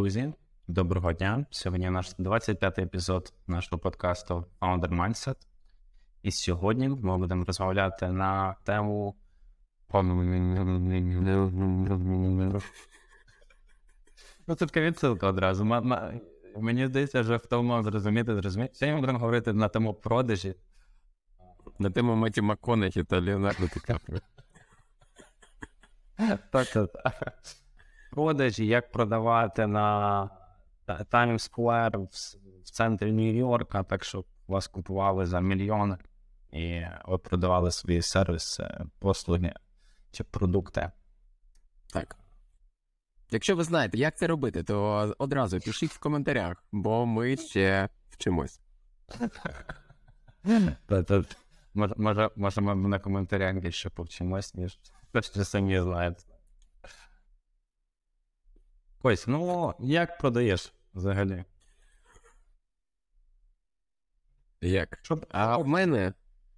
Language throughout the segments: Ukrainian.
Друзі, доброго дня. Сьогодні наш 25-й епізод нашого подкасту Founder Mindset. І сьогодні ми будемо розмовляти на тему. Ну, це така відсилка одразу. Мені здається, вже хто мав зрозуміти, зрозуміти. Сьогодні ми будемо говорити на тему продажі. На тему Маті Макконахі та Леонардо Ді Каприо. Так, так. Продажі, як продавати на Times Square в центрі Нью-Йорка, так щоб вас купували за мільйони і ви продавали свої сервіси, послуги чи продукти. Так. Якщо ви знаєте, як це робити, то одразу пишіть в коментарях, бо ми ще вчимось. Може, ми на коментарях більше повчимось, ніж самі знаєте. Ось, ну як продаєш взагалі? Як? Що? А в мене.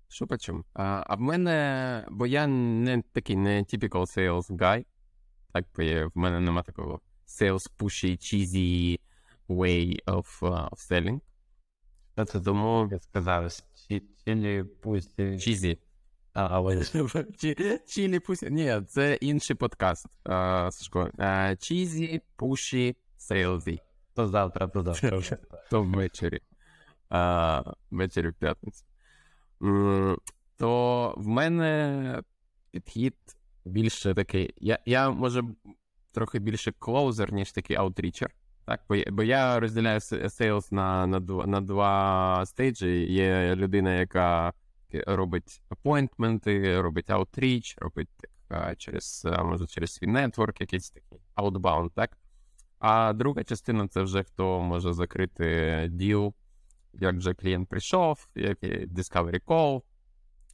Що по чому? А, а в мене. Бо я не такий не typical sales guy. Так, бо в мене нема такого sales pushy, cheesy way of, uh, of selling. Це тому сказав, чілі пусті. Cheesy. А, але... Чілі пусі. Ні, це інший подкаст. А, Сашко. Чізі, пуші, сейлзі. То завтра, то завтра. То ввечері. А, Ввечері в п'ятницю. То в мене підхід більше такий. Я, я може, трохи більше клоузер, ніж такий аутрічер. Так, бо я, бо я розділяю sales на на, на два stage-і. Є людина, яка робить appointment-и, робить outreach, робить так, через може через свій network, якийсь такий outbound, так? А друга частина це вже хто може закрити deal, як вже клієнт прийшов, як Discovery Call,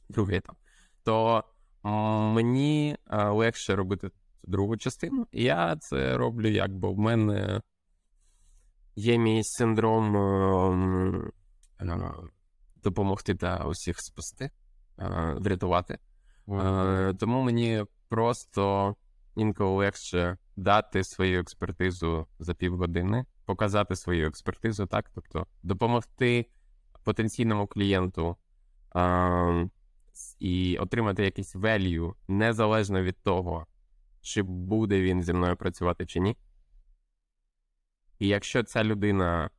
другий там. То мені легше робити другу частину. Я це роблю, як бо в мене є мій синдром допомогти та усіх спасти, врятувати. Mm-hmm. Тому мені просто інколи легше дати свою експертизу за півгодини, показати свою експертизу, так, тобто допомогти потенційному клієнту а, і отримати якийсь value незалежно від того, чи буде він зі мною працювати чи ні. І якщо ця людина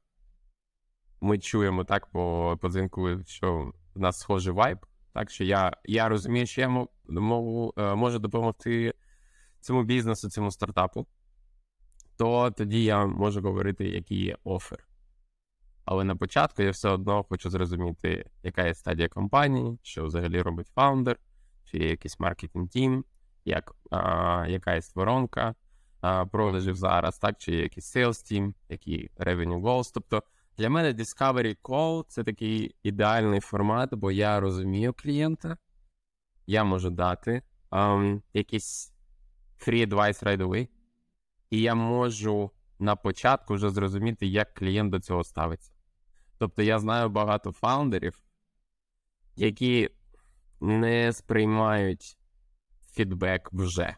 ми чуємо так по по дзвінку, що в нас схожий вайб. Так що я я розумію, що я можу, е, можу допомогти цьому бізнесу, цьому стартапу, то тоді я можу говорити, який є офер. Але на початку я все одно хочу зрозуміти, яка є стадія компанії, що взагалі робить фаундер, чи є якийсь маркетинг тім, як, яка є воронка а, продажів зараз, так, чи є якийсь sales team, які revenue goals. Тобто для мене Discovery Call це такий ідеальний формат, бо я розумію клієнта, я можу дати um, якийсь free advice right away, і я можу на початку вже зрозуміти, як клієнт до цього ставиться. Тобто я знаю багато фаундерів, які не сприймають фідбек вже,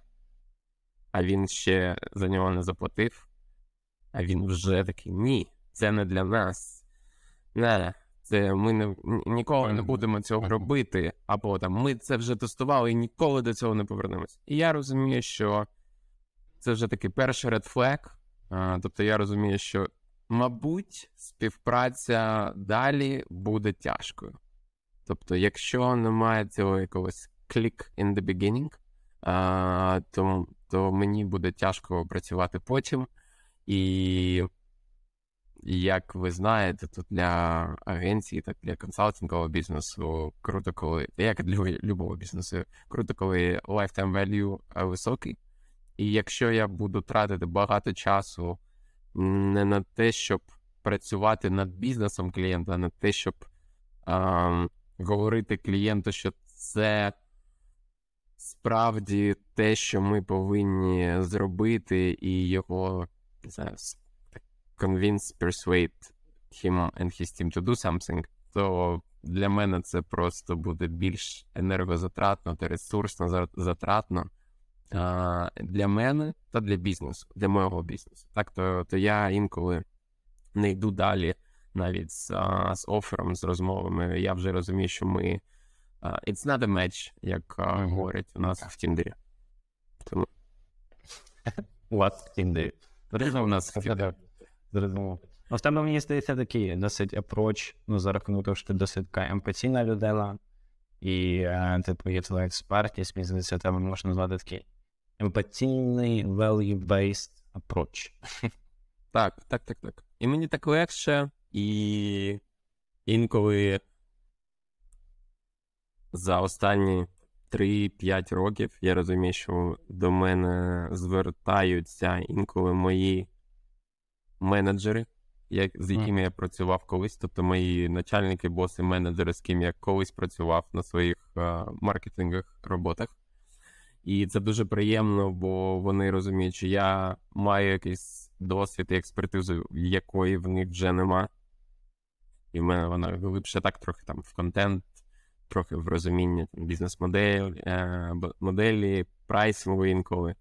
а він ще за нього не заплатив, а він вже такий ні це не для нас. Не, це ми не, ніколи не будемо цього робити, або там ми це вже тестували і ніколи до цього не повернемось. І я розумію, що це вже такий перший red flag. А, Тобто я розумію, що, мабуть, співпраця далі буде тяжкою. Тобто, якщо немає цього якогось click in the beginning, а, то, то мені буде тяжко працювати потім. І як ви знаєте, то для агенції, так для консалтингового бізнесу круто, коли як для любого бізнесу, круто, коли lifetime value високий. І якщо я буду тратити багато часу не на те, щоб працювати над бізнесом клієнта, а на те, щоб а, говорити клієнту, що це справді те, що ми повинні зробити, і його не знаю, convince, persuade him and his team to do something, то для мене це просто буде більш енергозатратно та ресурсно затратно. а, для мене та для бізнесу, для мого бізнесу. Так, то, то я інколи не йду далі навіть з, а, з офером, з розмовами. Я вже розумію, що ми uh, it's not a match, як mm-hmm. говорять у нас в Тіндері. Тому... У вас в Тіндері. у нас в Тіндері. Зрозуміло. Ну, в тебе, мені здається, такий досить апроч, ну, за рахунок того, що ти досить така емпатійна людина, і е, типу є твоя експертність, мені здається, тебе можна назвати такий емпатійний value-based approach. Так, так, так, так. І мені так легше, і інколи за останні 3-5 років я розумію, що до мене звертаються інколи мої менеджери, як, з якими я працював колись, тобто мої начальники, боси, менеджери, з ким я колись працював на своїх а, маркетингових роботах. І це дуже приємно, бо вони розуміють, що я маю якийсь досвід і експертизу, якої в них вже нема. І в мене вона глибше так трохи там в контент, трохи в розумінні бізнес-моделі, е, моделі, прайсингу інколи.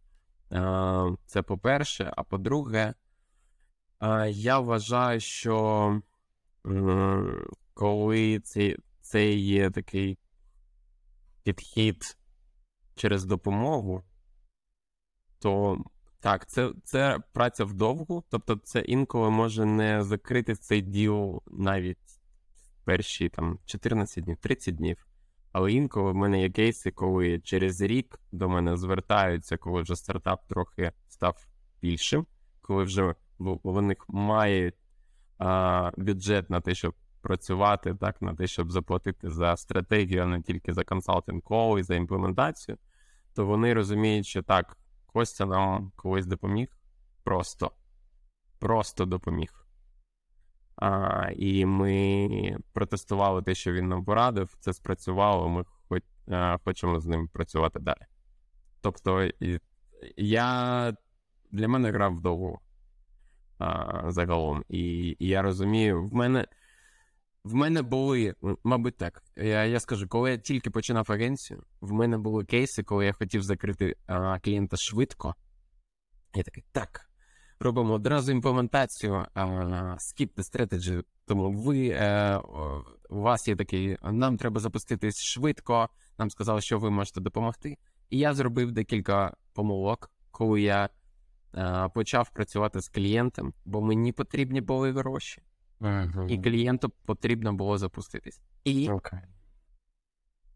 Е, це по-перше. А по-друге, е, я вважаю, що коли це, це є такий підхід через допомогу, то так, це це праця вдовгу, тобто це інколи може не закрити цей діл навіть в перші там 14 днів, 30 днів. Але інколи в мене є кейси, коли через рік до мене звертаються, коли вже стартап трохи став більшим, коли вже в них має а, бюджет на те, щоб працювати, так, на те, щоб заплатити за стратегію, а не тільки за консалтинг кол і за імплементацію, то вони розуміють, що так, Костя нам колись допоміг. Просто. Просто допоміг. А, І ми протестували те, що він нам порадив. Це спрацювало, ми хоч, а, хочемо з ним працювати далі. Тобто, я для мене грав вдовго а, загалом. І, і я розумію, в мене. В мене були, мабуть, так. Я я скажу, коли я тільки починав агенцію, в мене були кейси, коли я хотів закрити а, клієнта швидко. Я такий, так, робимо одразу імплементацію, skip the strategy, тому ви, е, у вас є такий, нам треба запуститись швидко, нам сказали, що ви можете допомогти. І я зробив декілька помилок, коли я почав працювати з клієнтом, бо мені потрібні були гроші. Mm-hmm. І клієнту потрібно було запуститись. І okay.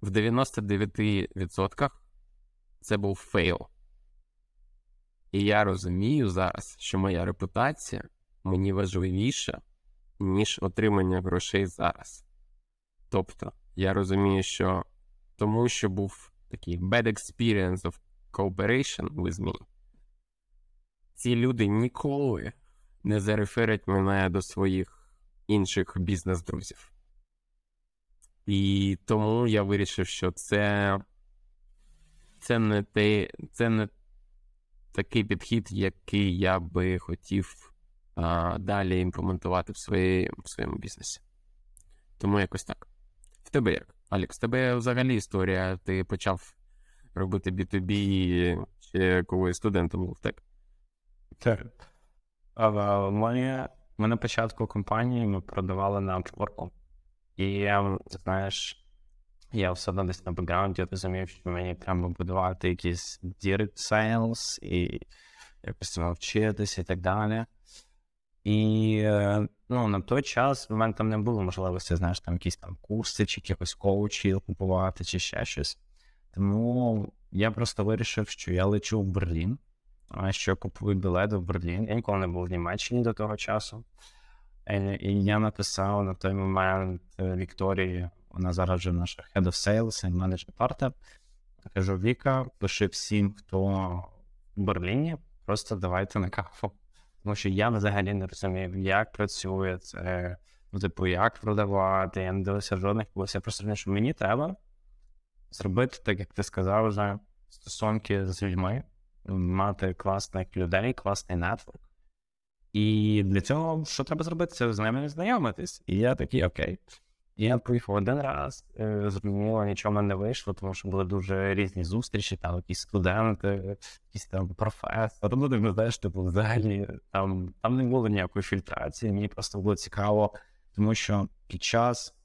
в 99% це був fail. І я розумію зараз, що моя репутація мені важливіша, ніж отримання грошей зараз. Тобто, я розумію, що тому, що був такий bad experience of cooperation with me, ці люди ніколи не зареферять мене до своїх інших бізнес-друзів. І тому я вирішив, що це це не те, це не такий підхід, який я би хотів а, далі імплементувати в, своїй, в своєму бізнесі. Тому якось так. В тебе як? Алекс, в тебе взагалі історія, ти почав робити B2B ще коли студентом був, так? А, ми на початку компанії ми продавали на Upwork. І знаєш, я все одно десь на бекграунді розумів, що мені треба будувати якісь direct sales і якось навчитися і так далі. І ну, на той час в мене там не було можливості, знаєш, там якісь там курси, чи якихось коучів купувати, чи ще щось. Тому я просто вирішив, що я лечу в Берлін що купую білет в Берлін. Я ніколи не був в Німеччині до того часу. Е, і я написав на той момент е, Вікторії, вона зараз вже наша Head of Sales і менеджер партнер. Кажу: Віка, пиши всім, хто в Берліні, просто давайте на каву. Тому що я взагалі не розумію, як працює це, ну, типу, як продавати, я не дивився жодних. Я просто розумію, що мені треба зробити, так як ти сказав, вже стосунки з людьми мати класних людей, класний нетворк. І для цього що треба зробити? Це з ними знайомитись. І я такий окей. Я поїхав один раз, е, зрозуміло, нічого не вийшло, тому що були дуже різні зустрічі, там якісь студенти, якісь там професори. Ну, ти знаєш, типу, взагалі там там не було ніякої фільтрації. Мені просто було цікаво, тому що під час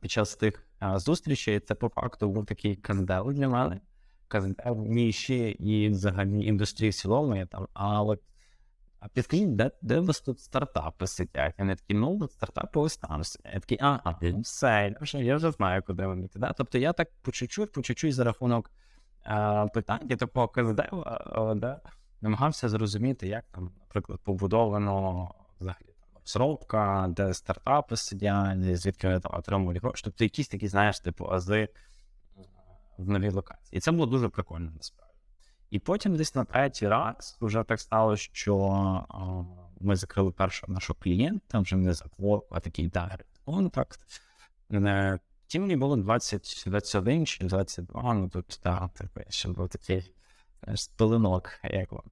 під час тих зустрічей це по факту був такий каздел для мене. Ніші і взагалі індустрії в цілому. Я там, а от а підкажіть, де, де у вас тут стартапи сидять? Вони такі, ну, стартапи ось там сидять. Я такий, ага, все, я вже, я знаю, куди вони йти. Тобто я так по чуть-чуть, по чуть-чуть за рахунок а, питань, такого КЗД, да, намагався зрозуміти, як там, наприклад, побудовано взагалі розробка, де стартапи сидять, звідки вони там отримували гроші. Тобто якісь такі, знаєш, типу, ази в новій локації. І це було дуже прикольно насправді. І потім десь на третій раз вже так стало, що а, ми закрили першого нашого клієнта, вже не заквок, а такий дайрект контакт. Ті мені було 20, 21 чи 22, ну тут так, типу, ще був такий знаєш, пилинок, як вам.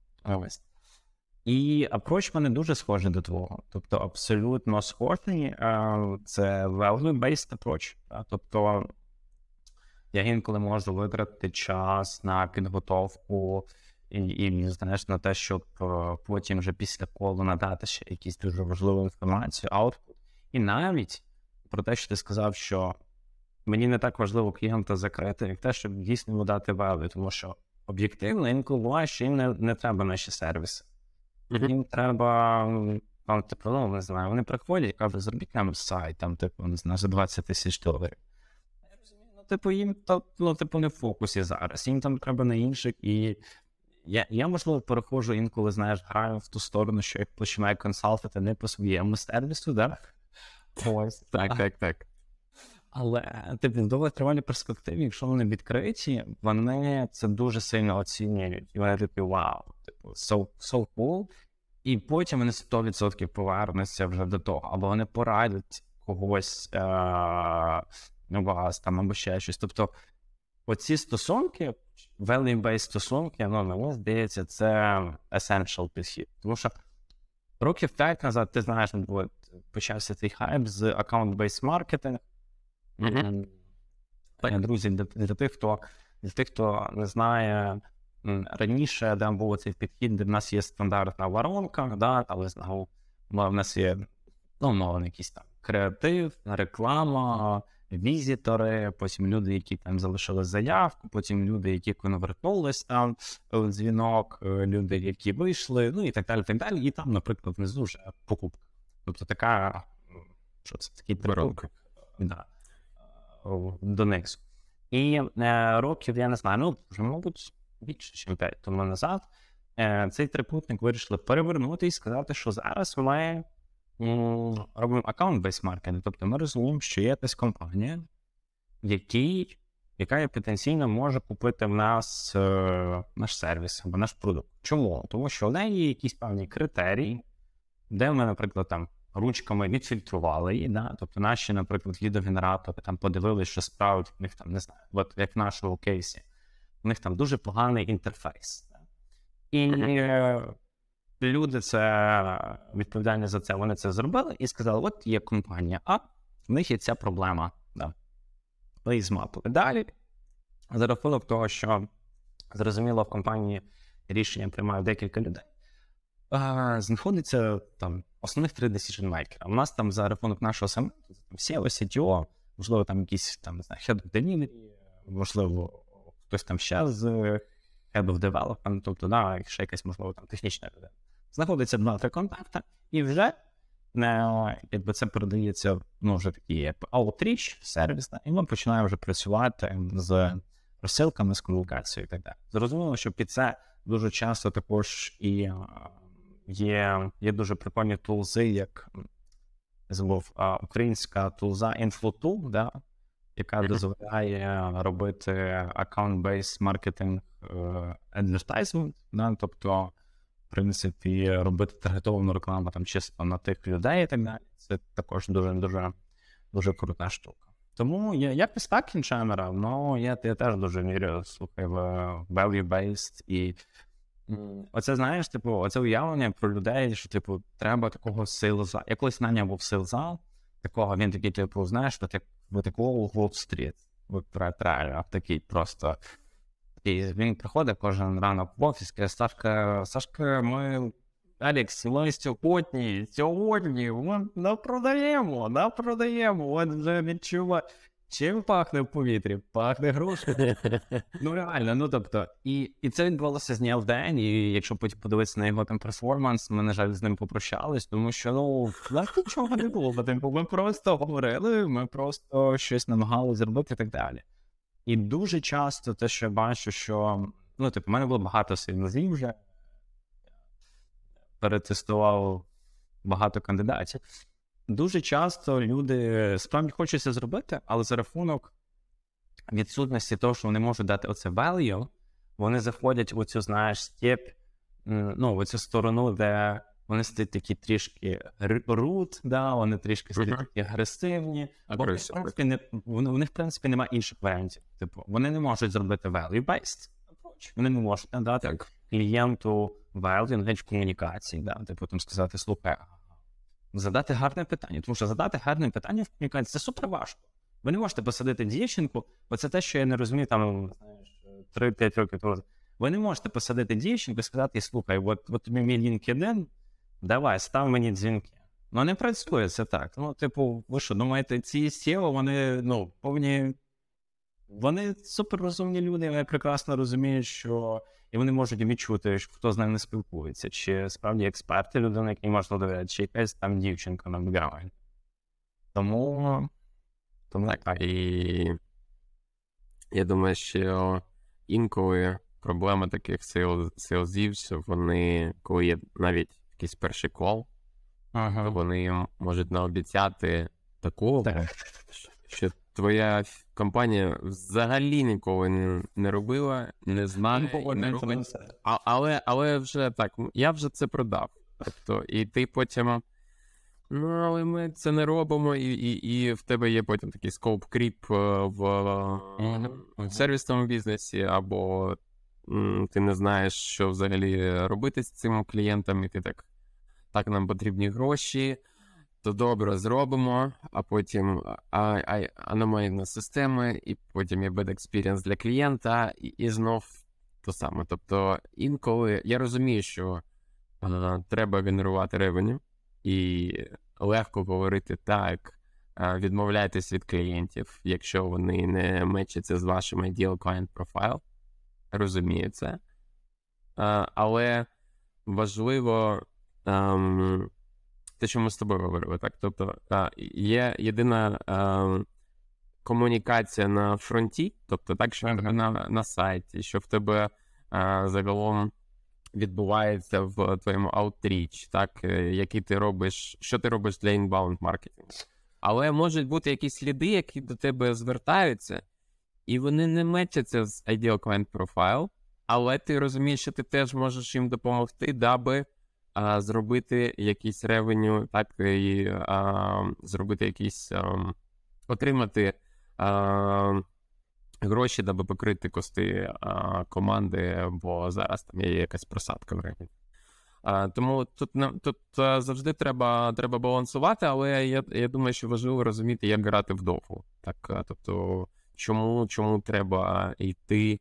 І апроч мене дуже схожий до твого. Тобто абсолютно схожий. Це value-based approach. Тобто я інколи можу витратити час на підготовку і, і знаєш, на те, щоб е, потім вже після колу надати ще якісь дуже важливу інформацію, аутпут. І навіть про те, що ти сказав, що мені не так важливо клієнта закрити, як те, щоб дійсно йому дати value, тому що об'єктивно інколи буває, що їм не, не треба наші сервіси. Mm-hmm. Їм треба. Там, типу, ну, не знаю, вони приходять кажуть, зробіть нам сайт, там, типу, не знаю, за 20 тисяч доларів типу, їм то, ну, типу, не в фокусі зараз. Їм там треба на інших. І я, я можливо, переходжу інколи, знаєш, граю в ту сторону, що я починаю консалтити не по своєму сервісу, да? Ось, так, так, так. Але типу, в довготривалій перспективі, якщо вони відкриті, вони це дуже сильно оцінюють. І вони такі вау, типу, so, so cool. І потім вони 100% повернуться вже до того, або вони порадять когось. Е- вас там або ще щось. Тобто, оці стосунки, value-based стосунки, ну, мені здається, це essential підхід. Тому що років 5 назад, ти знаєш, от, почався цей хайп з account-based marketing. Mm-hmm. Друзі, для, для тих, хто для тих, хто не знає. Раніше де був цей підхід, де в нас є стандартна воронка, да, але знову в нас є ну, мовно, якийсь там креатив, реклама, візитори, потім люди, які там залишили заявку, потім люди, які конвертнулись там в дзвінок, е, люди, які вийшли, ну і так далі. так далі. І там, наприклад, внизу вже покупка. Тобто така, що це такий трикутник да, донизу. І е, років, я не знаю, ну вже, мабуть, більше, ніж 5 тому назад. Е, цей трикутник вирішили перевернути і сказати, що зараз ми робимо account-based маркетинг. Тобто ми розуміємо, що є якась компанія, який, яка потенційно може купити в нас е, наш сервіс або наш продукт. Чому? Тому що в неї є якісь певні критерії, де ми, наприклад, там ручками відфільтрували її. Да? Тобто наші, наприклад, лідогенератори там подивилися, що справді в них там не знаю, от як в нашому кейсі, у них там дуже поганий інтерфейс. Да? І люди це відповідальні за це, вони це зробили і сказали: от є компанія, а в них є ця проблема. Да. Ми змапили далі. За рахунок того, що зрозуміло, в компанії рішення приймають декілька людей. Знаходиться там основних три decision makers. У нас там за рахунок нашого самого всі CTO, можливо, там якісь там не знаю, head of delivery, можливо, хтось там ще з head of development, тобто да, ще якась, можливо, там технічна людина знаходиться два-три контакти, і вже не, якби це передається ну, вже такий outreach сервіс, і ми починаємо вже працювати з розсилками, з комунікацією і так далі. Зрозуміло, що під це дуже часто також і є є дуже прикольні тулзи, як забув українська тулза InfloTool, да, яка дозволяє робити аккаунт-based маркетинг advertisement, да, тобто принципі, робити таргетовану рекламу там чисто на тих людей і так далі. Це також дуже дуже дуже крута штука. Тому я я так кінчамера, але я я теж дуже вірю слухай, в value-based і оце знаєш, типу, оце уявлення про людей, що типу треба такого силза. Я колись наняв був силза, такого, він такий, типу, знаєш, от як в такого Уолл-стріт. От реально, такий просто. І він приходить кожен ранок в офіс, каже, Сашка, Сашка, ми. Алікс, ми сьогодні, сьогодні ми напродаємо, напродаємо. От вже відчуває. Чим пахне в повітрі? Пахне грошами. ну реально, ну тобто, і і це відбувалося з дня в день. І якщо потім подивитися на його там перформанс, ми, на жаль, з ним попрощались, тому що ну так нічого не було. Типу, ми просто говорили, ми просто щось намагалися зробити і так далі. І дуже часто те, що я бачу, що ну, типу, в мене було багато сильнозів вже. Перетестував багато кандидатів дуже часто люди справді хочуть це зробити, але за рахунок відсутності того, що вони можуть дати оце value, вони заходять у цю, знаєш, степ, ну, в цю сторону, де вони стають такі трішки рут, да, вони трішки стають такі агресивні. Бо, в принципі, не, у них, в принципі, немає інших варіантів. Типу, вони не можуть зробити value-based approach. Вони не можуть надати так. клієнту value, комунікації, да, типу, там сказати, слухай, задати гарне питання. Тому що задати гарне питання в комунікації це супер важко. Ви не можете посадити дівчинку, бо це те, що я не розумію, там знаєш, 3-5 років тому. Ви не можете посадити дівчинку і сказати, слухай, от, от тобі мій LinkedIn, давай, став мені дзвінки. Ну, не працює це так. Ну, типу, ви що, думаєте, ці SEO, вони ну, повні. Вони суперрозумні люди, вони прекрасно розуміють, що і вони можуть відчути, хто з ними спілкується, чи справді експерти людина, якій можна довіряти, чи якась там дівчинка на бекграунді. Тому тому так. І я думаю, що інколи проблема таких селзів, що вони, коли є навіть якийсь перший кол, ага. то вони можуть наобіцяти такого, так. що твоя компанія взагалі ніколи не, не робила, не знає. І не робить. А, але але вже так, я вже це продав. Тобто, і ти потім. Ну, але ми це не робимо, і і, і в тебе є потім такий скоп кріп в, mm-hmm. в сервісному бізнесі, або м, ти не знаєш, що взагалі робити з цим клієнтом, і ти так. Так, нам потрібні гроші то добре зробимо, а потім аномальна система, і потім є bad experience для клієнта, і, і знов то саме. Тобто, інколи я розумію, що а, треба генерувати ревеню, і легко говорити так. Відмовляйтесь від клієнтів, якщо вони не мечаться з вашим ideal client profile. Розумію це. Але важливо ем, те, що ми з тобою говорили, так. Тобто, та, є єдина е, комунікація на фронті, тобто так, що mm-hmm. на на сайті, що в тебе е, загалом відбувається в твоєму аутріч, так, е, який ти робиш, що ти робиш для інбаунд маркетингу. Але можуть бути якісь сліди, які до тебе звертаються, і вони не мечаться з Ideal Client Profile, але ти розумієш, що ти теж можеш їм допомогти, даби а, зробити якийсь ревеню, так і а, зробити якісь а, отримати а, гроші, даби покрити кости а, команди, бо зараз там є якась просадка в ревені. А, Тому тут тут завжди треба треба балансувати, але я я думаю, що важливо розуміти, як грати вдовго. Так, тобто, чому чому треба йти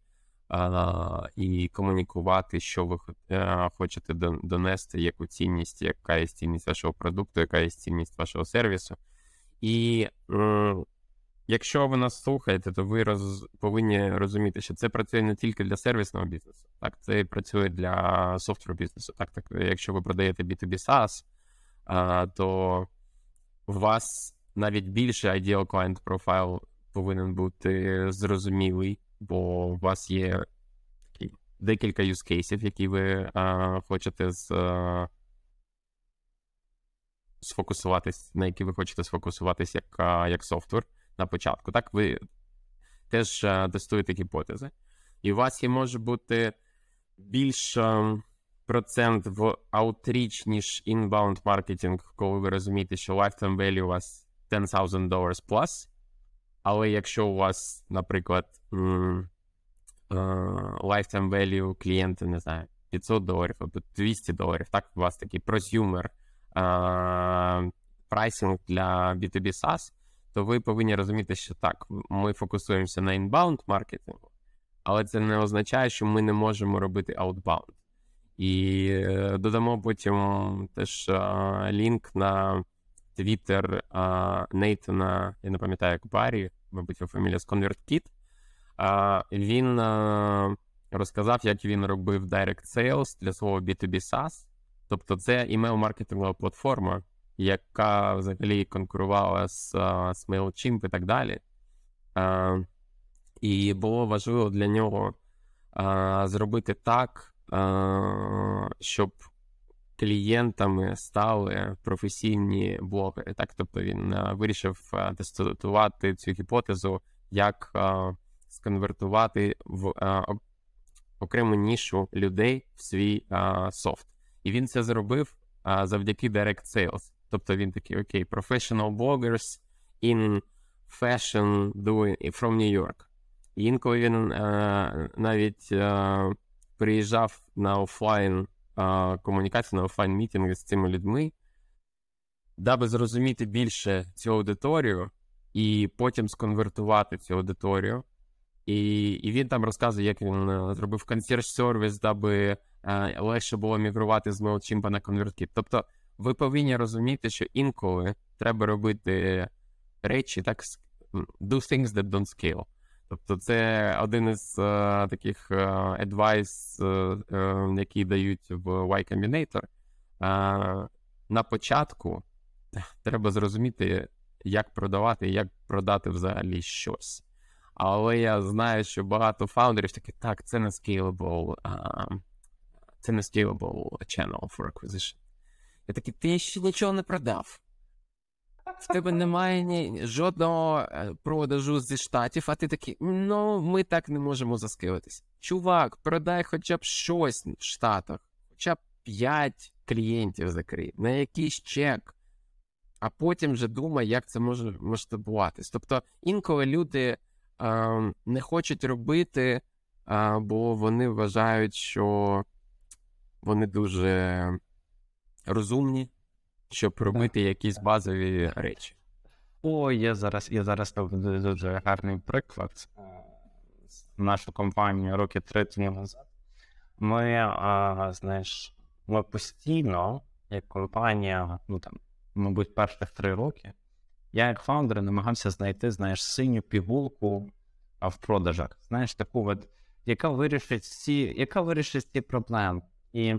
і комунікувати, що ви е, хочете донести, яку цінність, яка є цінність вашого продукту, яка є цінність вашого сервісу. І якщо ви нас слухаєте, то ви роз, повинні розуміти, що це працює не тільки для сервісного бізнесу, так це працює для софтвер бізнесу. Так, так, якщо ви продаєте B2B SaaS, то у вас навіть більше ideal client profile повинен бути зрозумілий бо у вас є декілька cases, які ви а, хочете з, а, сфокусуватись, на які ви хочете сфокусуватись як як софтвер на початку. Так, ви теж а, тестуєте гіпотези, і у вас є може бути більш процент в outreach, ніж inbound маркетинг, коли ви розумієте, що lifetime value у вас $10,000 plus, але якщо у вас, наприклад, lifetime value клієнта, не знаю, 500 доларів або 200 доларів, так, у вас такий просюмер прайсинг для B2B SaaS, то ви повинні розуміти, що так, ми фокусуємося на інбаунд маркетингу, але це не означає, що ми не можемо робити outbound. І е, додамо потім теж а, лінк на твіттер Нейтана, я не пам'ятаю, як Барі, мабуть, його фамілія з ConvertKit. Він розказав, як він робив Direct Sales для свого B2B SaaS. Тобто, це імейл-маркетингова платформа, яка взагалі конкурувала з, з MailChimp і так далі. І було важливо для нього зробити так, щоб клієнтами стали професійні блогери. Так, тобто він вирішив а, тестувати цю гіпотезу, як сконвертувати в окрему нішу людей в свій софт. І він це зробив завдяки Direct Sales. Тобто він такий окей, professional bloggers in fashion doing from New York. І інколи він навіть приїжджав на офлайн а, комунікацію, на офлайн мітинги з цими людьми, даби зрозуміти більше цю аудиторію, і потім сконвертувати цю аудиторію. І і він там розказує, як він зробив консьерж сервіс, даби а, легше було мігрувати з MailChimp на ConvertKit. Тобто ви повинні розуміти, що інколи треба робити речі, так do things that don't scale. Тобто, це один із uh, таких uh, advice, uh, uh, які дають в Y Combinator. Uh, на початку треба зрозуміти, як продавати і як продати взагалі щось. Але я знаю, що багато фаундерів такі, так, це не scalable, uh, це не scalable channel for acquisition. Я такий, ти ще нічого не продав. В тебе немає ні, жодного е, продажу зі штатів, а ти такий, ну, ми так не можемо заскилитись. Чувак, продай хоча б щось в Штатах, хоча б 5 клієнтів закрий, на якийсь чек, а потім вже думай, як це може масштабуватись. Тобто інколи люди е, не хочуть робити, е, бо вони вважають, що вони дуже розумні, щоб робити якісь базові речі. О, є зараз є зараз дуже гарний приклад. Нашу компанію роки три тому назад. Ми, а, знаєш, ми постійно, як компанія, ну там, мабуть, перших три роки, я як фаундер намагався знайти, знаєш, синю пігулку в продажах. Знаєш, таку, от, яка вирішить ці, яка вирішить ці проблеми. І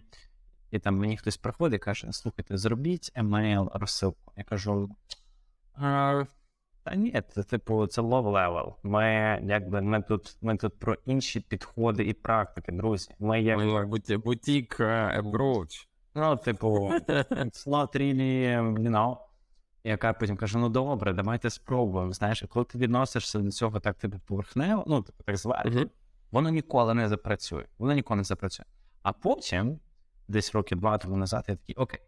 і там мені хтось приходить і каже: слухайте, зробіть емейл розсилку. Я кажу. Та ні, це типу, це low level. Ми якби ми тут ми тут про інші підходи і практики, друзі. Ми як бутік approach. Ну, типу, not really, you know. Яка потім каже: ну добре, давайте спробуємо. Знаєш, коли ти відносишся до цього так типу поверхнево, ну так звати, uh-huh. воно ніколи не запрацює. Воно ніколи не запрацює. А потім десь роки два тому назад, я такий, окей,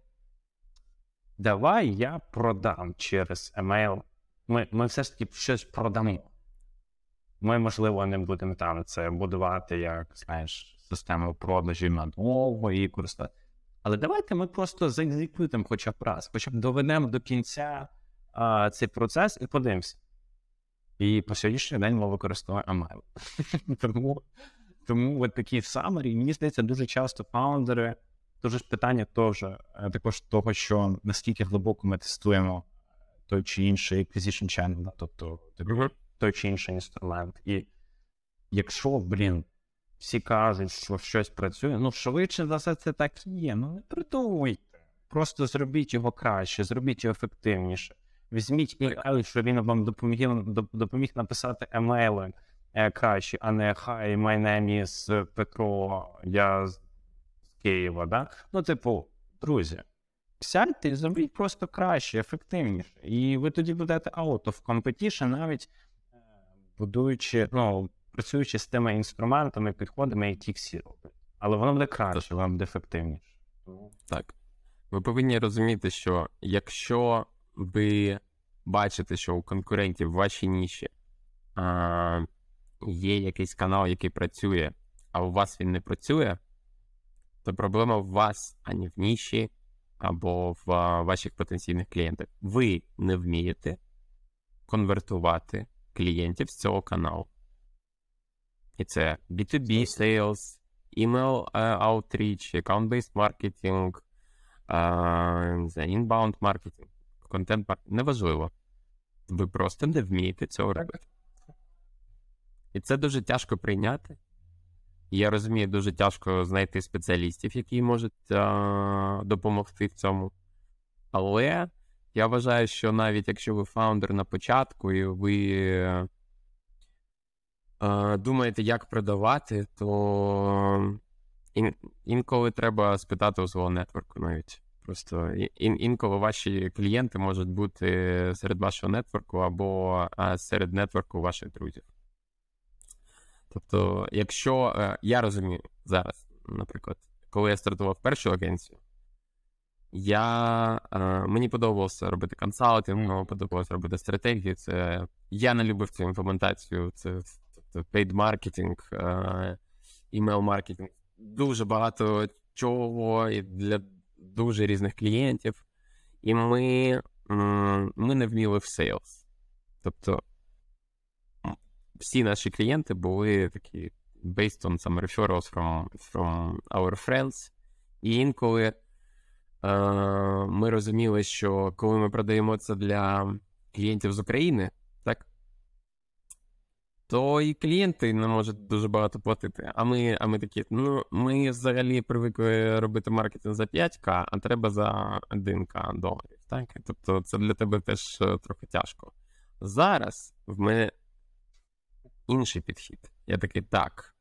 давай я продам через емейл. Ми ми все ж таки щось продамо. Ми, можливо, не будемо там це будувати, як знаєш, систему продажі надовго і користувати. Але давайте ми просто заекзекутимо хоча б раз, хоча б доведемо до кінця а, цей процес і подивимося. І по сьогоднішній день ми використовуємо емейл. Тому тому от такі summary, мені здається, дуже часто фаундери, дуже ж питання теж, е, також того, що наскільки глибоко ми тестуємо той чи інший acquisition channel, тобто mm-hmm. той чи інший інструмент. І якщо, блін, всі кажуть, що щось працює, ну швидше за все це так і є. Ну не придумуйте. Просто зробіть його краще, зробіть його ефективніше. Візьміть AI, що він вам допоміг допоміг написати емейли Е, краще, а не хай my name is Петро, я з Києва. Да? Ну, типу, друзі, сядьте і зробіть просто краще, ефективніше. І ви тоді будете out of competition, навіть е, будуючи, ну, працюючи з тими інструментами, підходами, які всі роблять. Але воно буде краще, воно буде ефективніше. Так. Ви повинні розуміти, що якщо ви бачите, що у конкурентів в вашій ніші а, є якийсь канал, який працює, а у вас він не працює, то проблема в вас, а не в ніші, або в ваших потенційних клієнтів. Ви не вмієте конвертувати клієнтів з цього каналу. І це B2B sales, email uh, outreach, account-based marketing, uh, inbound marketing, контент маркетинг. Неважливо. Ви просто не вмієте цього робити. І це дуже тяжко прийняти. Я розумію, дуже тяжко знайти спеціалістів, які можуть а, допомогти в цьому. Але я вважаю, що навіть якщо ви фаундер на початку, і ви а, думаєте, як продавати, то ін, інколи треба спитати у свого нетворку навіть. Просто ін, інколи ваші клієнти можуть бути серед вашого нетворку або серед нетворку ваших друзів. Тобто, якщо е, я розумію зараз, наприклад, коли я стартував першу агенцію, я, е, мені подобалося робити консалтинг, мені подобалося робити стратегію. Це я не любив цю імплементацію, це тобто paid маркетинг, email маркетинг, дуже багато чого і для дуже різних клієнтів. І ми, ми не вміли в сейлс. Тобто всі наші клієнти були такі based on some referrals from from our friends. І інколи е, ми розуміли, що коли ми продаємо це для клієнтів з України, так? То і клієнти не можуть дуже багато платити. А ми а ми такі, ну, ми взагалі привикли робити маркетинг за 5к, а треба за 1к доларів. Так? Тобто це для тебе теж е, трохи тяжко. Зараз в мене інший підхід. Я такий, так.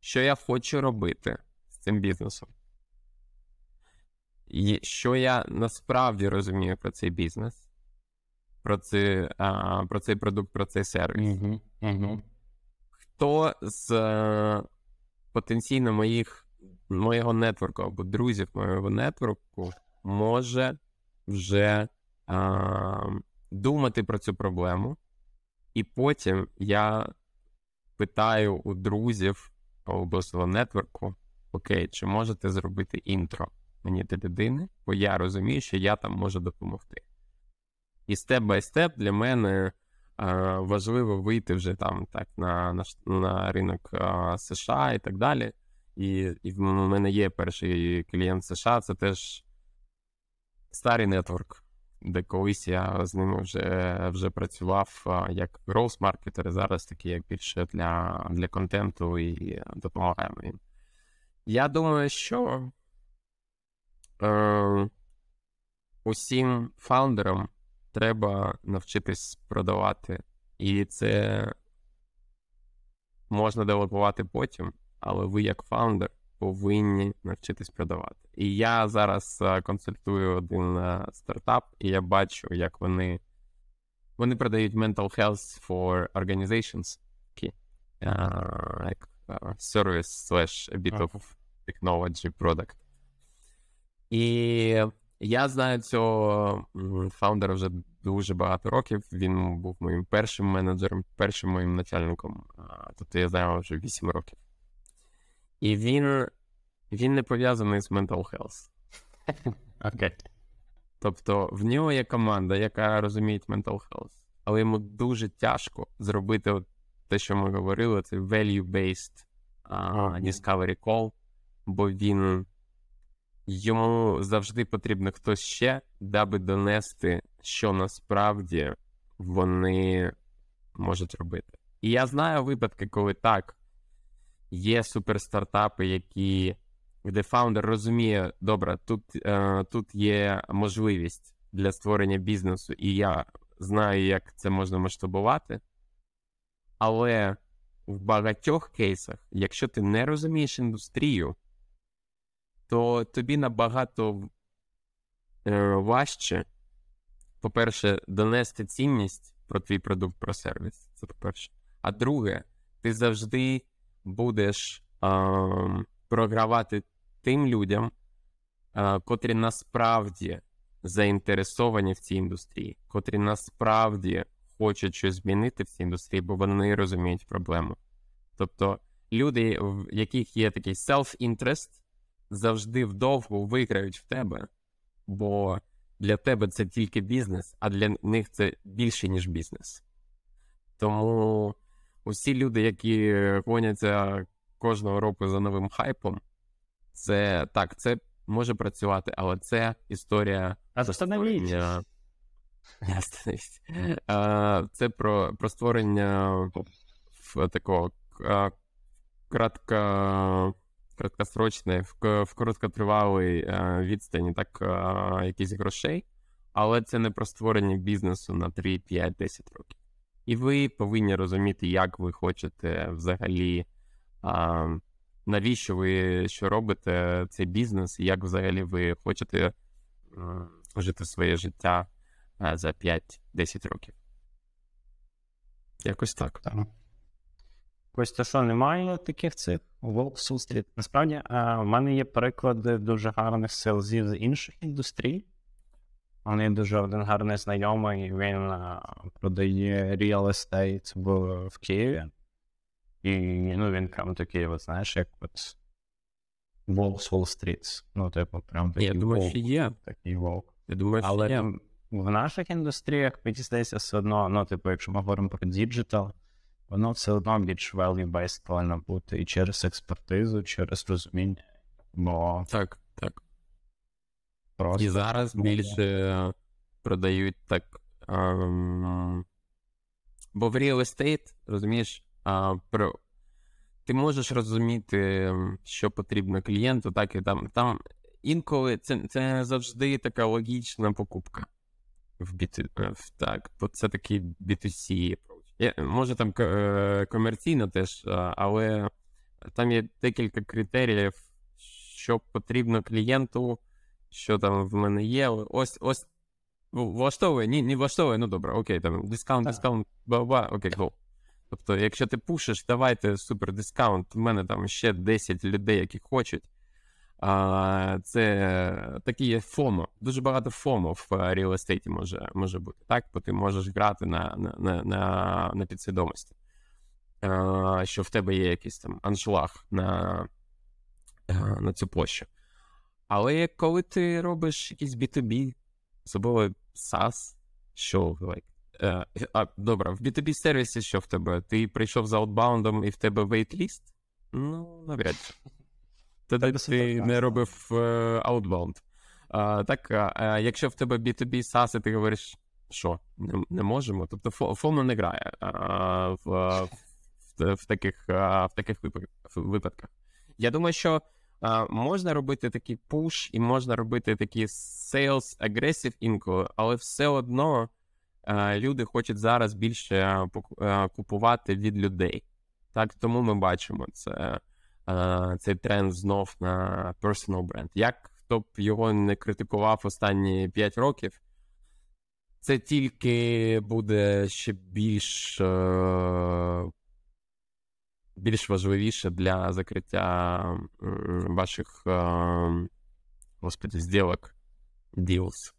Що я хочу робити з цим бізнесом? І Що я насправді розумію про цей бізнес, про цей, а, про цей продукт, про цей сервіс? Угу, угу. Хто з а, потенційно моїх, моєго нетворку або друзів моєго нетворку може вже а, думати про цю проблему і потім я питаю у друзів або свого network-у: Okay, чи можете зробити інтро мені до людини, бо я розумію, що я там можу допомогти. І step by step для мене а, важливо вийти вже там так на на, на ринок а, США і так далі. І і в мене є перший клієнт США, це теж старий нетворк де колись я з ними вже вже працював як гроус-маркетер, зараз такий як більше для для контенту і допомагаємо їм. Я думаю, що е, усім фаундерам треба навчитись продавати, і це можна делегувати потім, але ви, як фаундер, повинні навчитись продавати. І я зараз е, консультую один е, стартап, і я бачу, як вони вони продають mental health for organizations, такі, uh, like uh, service slash a bit of technology product. І я знаю цього фаундера вже дуже багато років. Він був моїм першим менеджером, першим моїм начальником. Тобто я знаю вже 8 років. І він він не пов'язаний з mental health. Окей. Okay. Тобто в нього є команда, яка розуміє mental health, але йому дуже тяжко зробити от те, що ми говорили, це value-based uh, discovery call, бо він йому завжди потрібно хтось ще, даби донести, що насправді вони можуть робити. І я знаю випадки, коли так є суперстартапи, які, де фаундер розуміє, добре, тут, е, тут є можливість для створення бізнесу, і я знаю, як це можна масштабувати. Але в багатьох кейсах, якщо ти не розумієш індустрію, то тобі набагато е, важче, по-перше, донести цінність про твій продукт, про сервіс. Це по-перше. А друге, ти завжди будеш е, програвати тим людям, е, котрі насправді заінтересовані в цій індустрії, котрі насправді хочуть щось змінити в цій індустрії, бо вони розуміють проблему. Тобто люди, в яких є такий self-interest, завжди вдовго виграють в тебе, бо для тебе це тільки бізнес, а для них це більше, ніж бізнес. Тому усі люди, які гоняться кожного року за новим хайпом, це так, це може працювати, але це історія. Остановіть. Це про про створення такого кратко, краткосрочної, в, в короткотривалій відстані так якісь грошей, але це не про створення бізнесу на 3, 5, 10 років. І ви повинні розуміти, як ви хочете взагалі, а, навіщо ви що робите цей бізнес, і як взагалі ви хочете а, жити своє життя а, за 5-10 років. Якось так. так. Костя, що немає таких цих Волк Стріт. Насправді, в мене є приклади дуже гарних селзів з інших індустрій. Мене дуже один гарний знайомий, він а, продає real estate в, в Києві. І ну, він прям такий, от, знаєш, як от Волк з Wall Street. Ну, типу, прям такий. Я думаю, що є. Такий волк. Я думаю, Але що є. в наших індустріях, мені здається, все одно, ну, типу, якщо ми говоримо про digital, воно все одно більш value-based повинно бути і через експертизу, через розуміння. Бо так, так. Просто. І зараз більше продають так. Um, бо в real estate, розумієш, uh, про... ти можеш розуміти, що потрібно клієнту, так і там. Там інколи це це завжди така логічна покупка. В B2, в, так, бо це такий B2C approach. Може там е, комерційно теж, але там є декілька критеріїв, що потрібно клієнту що там в мене є. Ось ось влаштовує, ні, не влаштовує, ну добре, окей, там дискаунт, дискаунт, ба-ба, окей, го. Тобто, якщо ти пушиш, давайте супер дискаунт, в мене там ще 10 людей, які хочуть. А, Це такі є FOMO. Дуже багато FOMO в real estate-і може може бути. Так, бо ти можеш грати на на, на, на, на підсвідомості, а, що в тебе є якийсь там аншлаг на, на цю площу. Але коли ти робиш якийсь B2B, особливо SaaS, що like, е, а, добре, в B2B сервісі що в тебе? Ти прийшов за outbound-ом і в тебе waitlist? Ну, навряд чи. Тоді ти не робив outbound. А, Так, а, якщо в тебе B2B SaaS, і ти говориш, що не, не можемо, тобто фоно не грає а, в, в, в, таких, в таких випадках. Я думаю, що можна робити такий пуш, і можна робити такі sales aggressive інколи, але все одно люди хочуть зараз більше купувати від людей. Так, тому ми бачимо це, цей тренд знов на personal бренд. Як хто б його не критикував останні 5 років, це тільки буде ще більш більш важливіше для закриття ваших господи, зділок, deals.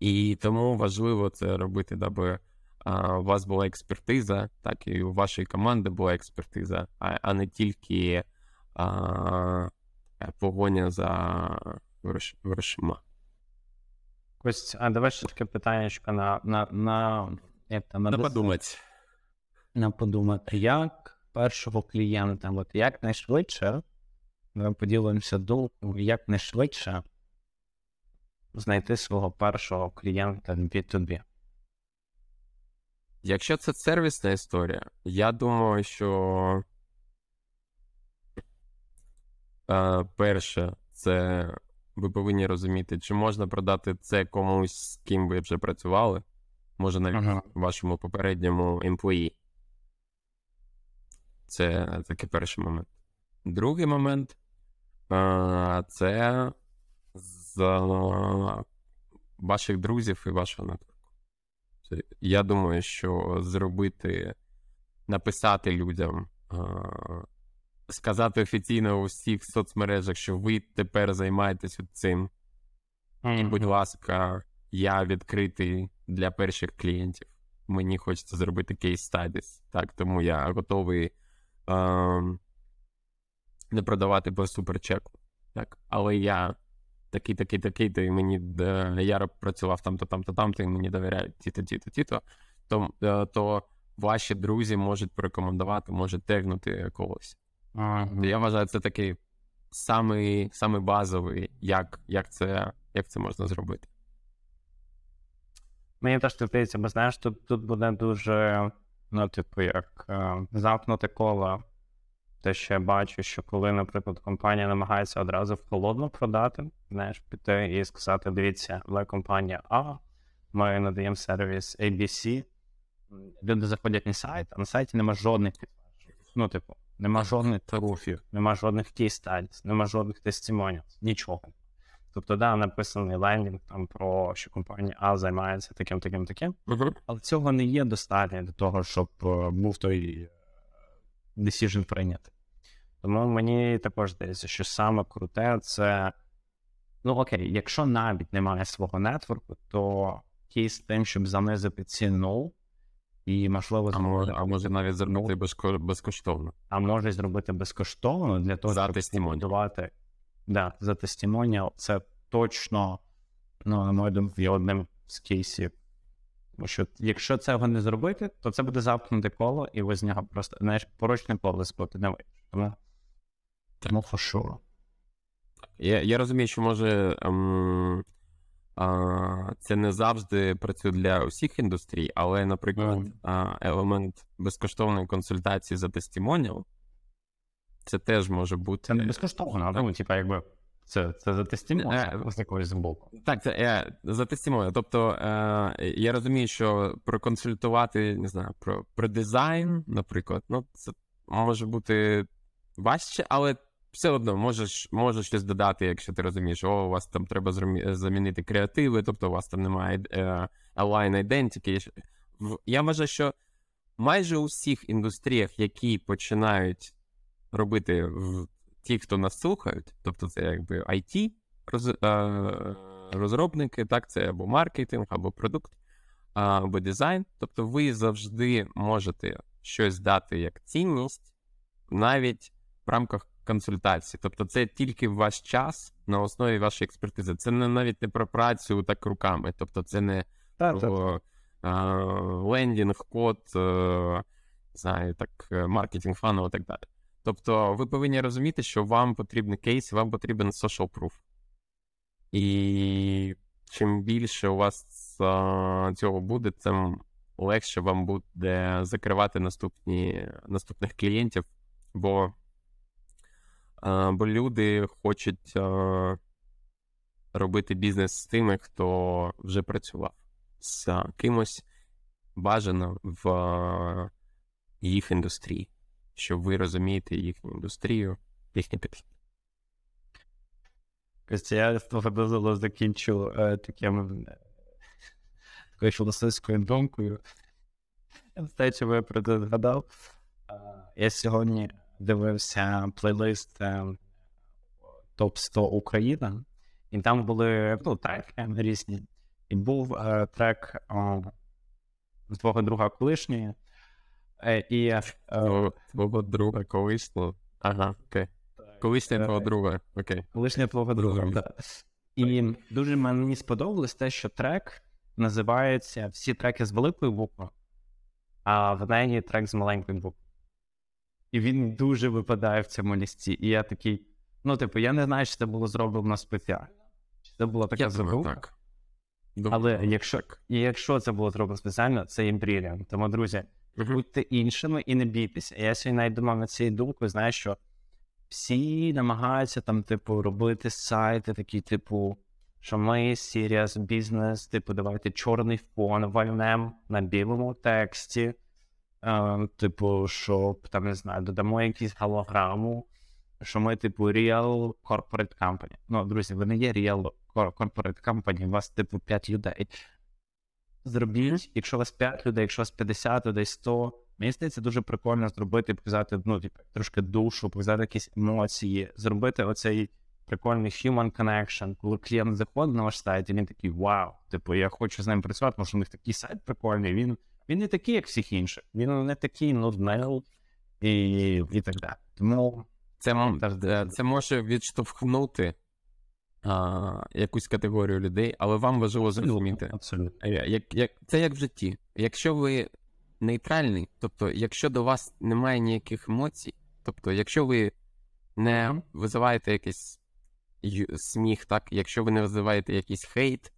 І тому важливо це робити, даби у вас була експертиза, так і у вашої команди була експертиза, а а не тільки а, погоня за грошима. Ось, а давай ще таке питання на на, на, як там, на, на подумати. На подумати, як першого клієнта. От якнайшвидше ми поділимося думкою, якнайшвидше знайти свого першого клієнта B2B. Якщо це сервісна історія, я думаю, що е, перше, це ви повинні розуміти, чи можна продати це комусь, з ким ви вже працювали, може навіть ага. вашому попередньому емплої. Це такий перший момент. Другий момент це з ваших друзів і вашого нетворку. Я думаю, що зробити, написати людям, сказати офіційно у всіх соцмережах, що ви тепер займаєтесь цим. І, будь ласка, я відкритий для перших клієнтів. Мені хочеться зробити кейс studies, так, тому я готовий не продавати по суперчеку. Так? Але я такий, такий, такий, то і мені е, я працював там-то, там-то, там-то, і мені довіряють ті-то, ті-то, ті-то, то, е, то ваші друзі можуть порекомендувати, можуть тегнути когось. Ага. Я вважаю, це такий самий, самий базовий, як, як, це, як це можна зробити. Мені теж здається, бо знаєш, тут, тут буде дуже, ну, типу, як е, замкнуте коло. Те, що я бачу, що коли, наприклад, компанія намагається одразу в холодну продати, знаєш, піти і сказати: дивіться, ви компанія А, ми надаємо сервіс ABC. Люди заходять на сайт, а на сайті нема жодних. Ну, типу, нема жодних тарифів, нема жодних case studies, нема жодних testimon-ів, нічого. Тобто, да, написаний лендінг там про що компанія А займається таким, таким, таким. Але цього не є достатньо для того, щоб е, був той е, decision прийнятий. Тому мені також здається, що саме круте це. Ну окей, якщо навіть немає свого нетворку, то кейс тим, щоб занизити ціну, і можливо А може, а може навіть зробити безко- безкоштовно. а може зробити безкоштовно для того, За щоб будувати. Да, за тестімоніал це точно, ну, на мою думку, є одним з кейсів. Тому що якщо цього не зробити, то це буде замкнуте коло, і ви з нього просто знаєш, порочне коло споти не вийде. Тому, тому. Я, я розумію, що може ем, а, це не завжди працює для усіх індустрій, але, наприклад, Мгм. а, елемент безкоштовної консультації за тестімоніал, це теж може бути. Це не безкоштовно, ну, типа, якби це, це за Е, тестімоніал з якоїсь боку. Так, це е, за тестімоніал. Тобто е, я розумію, що проконсультувати, не знаю, про, про дизайн, наприклад, ну це може бути важче, але все одно можеш, можеш щось додати, якщо ти розумієш, о, у вас там треба замінити креативи, тобто у вас там немає е, align identity. Я вважаю, що майже у всіх індустріях, які починають робити в ті, хто нас слухають, тобто це якби IT, роз, розробники, так, це або маркетинг, або продукт, або дизайн. Тобто ви завжди можете щось дати як цінність навіть в рамках консультації. Тобто, це тільки ваш час на основі вашої експертизи. Це не навіть не про працю так руками. Тобто, це не про е, лендінг, код, е, знаю, так, е, маркетинг фанел і так далі. Тобто, ви повинні розуміти, що вам потрібен кейс, вам потрібен social proof. І чим більше у вас цього буде, тим легше вам буде закривати наступні, наступних клієнтів, бо, бо люди хочуть робити бізнес з тими, хто вже працював з кимось бажано в їх індустрії, що ви розумієте їхню індустрію, їхній підхід. Я з дозволу закінчу е, таким е, такою філософською думкою. Знаю, чи ви про це згадав. Е, Я сьогодні дивився плейлист Топ 100 Україна, і там були ну, треки різні. І був трек е, твого друга колишньої. Е, і е, Твого- Твого друга колись, ну, ага, окей. Колишня Е, твого друга, окей. Колишня твого друга, Друга. так. І дуже мені сподобалось те, що трек називається всі треки з великої букви, а в неї трек з маленької букви. І він дуже випадає в цьому лісті. І я такий, ну, типу, я не знаю, чи це було зроблено спеціально. Чи це була така Я так. Але якщо, якщо це було зроблено спеціально, це є бріліант. Тому, друзі, Будьте іншими і не бійтеся. Я сьогодні навіть думав над цією думкою, знаєш, що всі намагаються там, типу, робити сайти, такі, типу, що ми serious бізнес, типу, давайте чорний фон вальнем на білому тексті. Е, типу, щоб там не знаю, додамо якусь голограму, що ми, типу, real corporate company. Ну, друзі, ви не є real cor- corporate company, у вас, типу, 5 людей. Зробіть, якщо у вас 5 людей, якщо у вас 50 людей, 100, мені здається, дуже прикольно зробити, показати, ну, типу, трошки душу, показати якісь емоції, зробити оцей прикольний human connection, коли клієнт заходить на ваш сайт, і він такий вау, типу, я хочу з ним працювати, тому що у них такий сайт прикольний, він, він не такий, як всіх інших, він не такий нудний і, і так далі. Тому Це, це може відштовхнути а, якусь категорію людей, але вам важливо зрозуміти. Абсолютно. Е, Як, як, це як в житті. Якщо ви нейтральний, тобто, якщо до вас немає ніяких емоцій, тобто, якщо ви не визиваєте якийсь сміх, так, якщо ви не визиваєте якийсь хейт,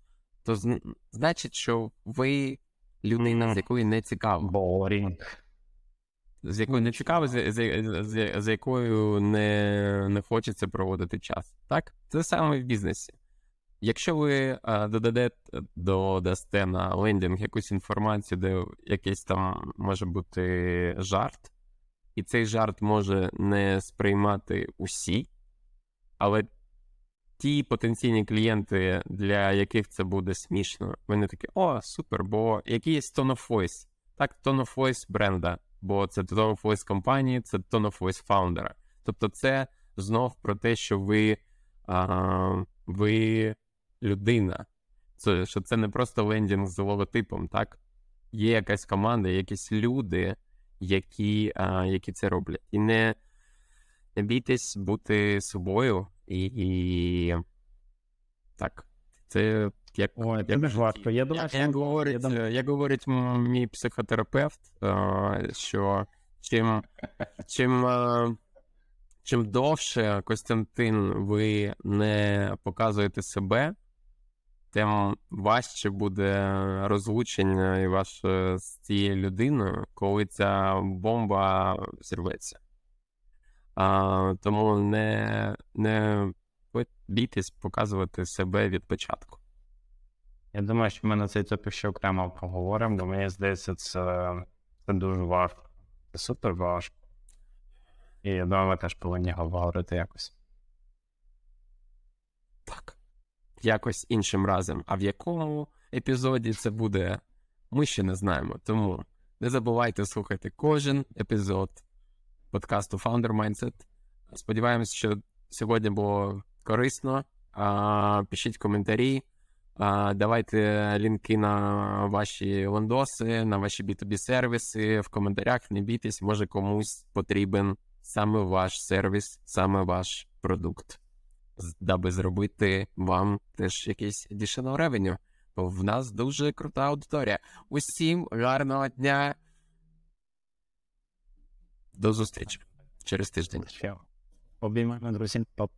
то зн- значить, що ви людина, з якою не цікаво. Boring. З якою не цікаво, з, з, з, з якою не, не хочеться проводити час. Так? Це саме в бізнесі. Якщо ви а, додадете, додасте на лендінг якусь інформацію, де якийсь там може бути жарт, і цей жарт може не сприймати усі, але ті потенційні клієнти, для яких це буде смішно, вони такі: о, супер, бо який є tone of voice. Так, tone of voice бренда, бо це tone of voice компанії, це tone of voice фаундера. Тобто, це знов про те, що ви, а, ви людина. Це, що це не просто лендінг з логотипом, так? Є якась команда, якісь люди, які, а, які це роблять. І не, не бійтесь бути собою і, і... так. Це як, Ой, як не важко. Я думаю, як, що як, я говорить, е, як говорить мій психотерапевт, е, що чим, чим, е, чим довше, Костянтин, ви не показуєте себе, тим важче буде розлучення і ваше з цією людиною, коли ця бомба зірветься. А, тому не, не бійтесь показувати себе від початку. Я думаю, що ми на цей топік ще окремо поговоримо, бо мені здається, це, це дуже важко. Це супер важко. І я думаю, ми теж повинні говорити якось. Так. Якось іншим разом. А в якому епізоді це буде, ми ще не знаємо. Тому не забувайте слухати кожен епізод подкасту Founder Mindset. Сподіваємось, що сьогодні було корисно. А, пишіть коментарі, давайте лінки на ваші лендоси, на ваші B2B сервіси в коментарях. Не бійтесь, може комусь потрібен саме ваш сервіс, саме ваш продукт даби зробити вам теж якийсь additional revenue. Бо в нас дуже крута аудиторія. Усім гарного дня. До зустрічі через тиждень. Обіймаємо, друзі, папа.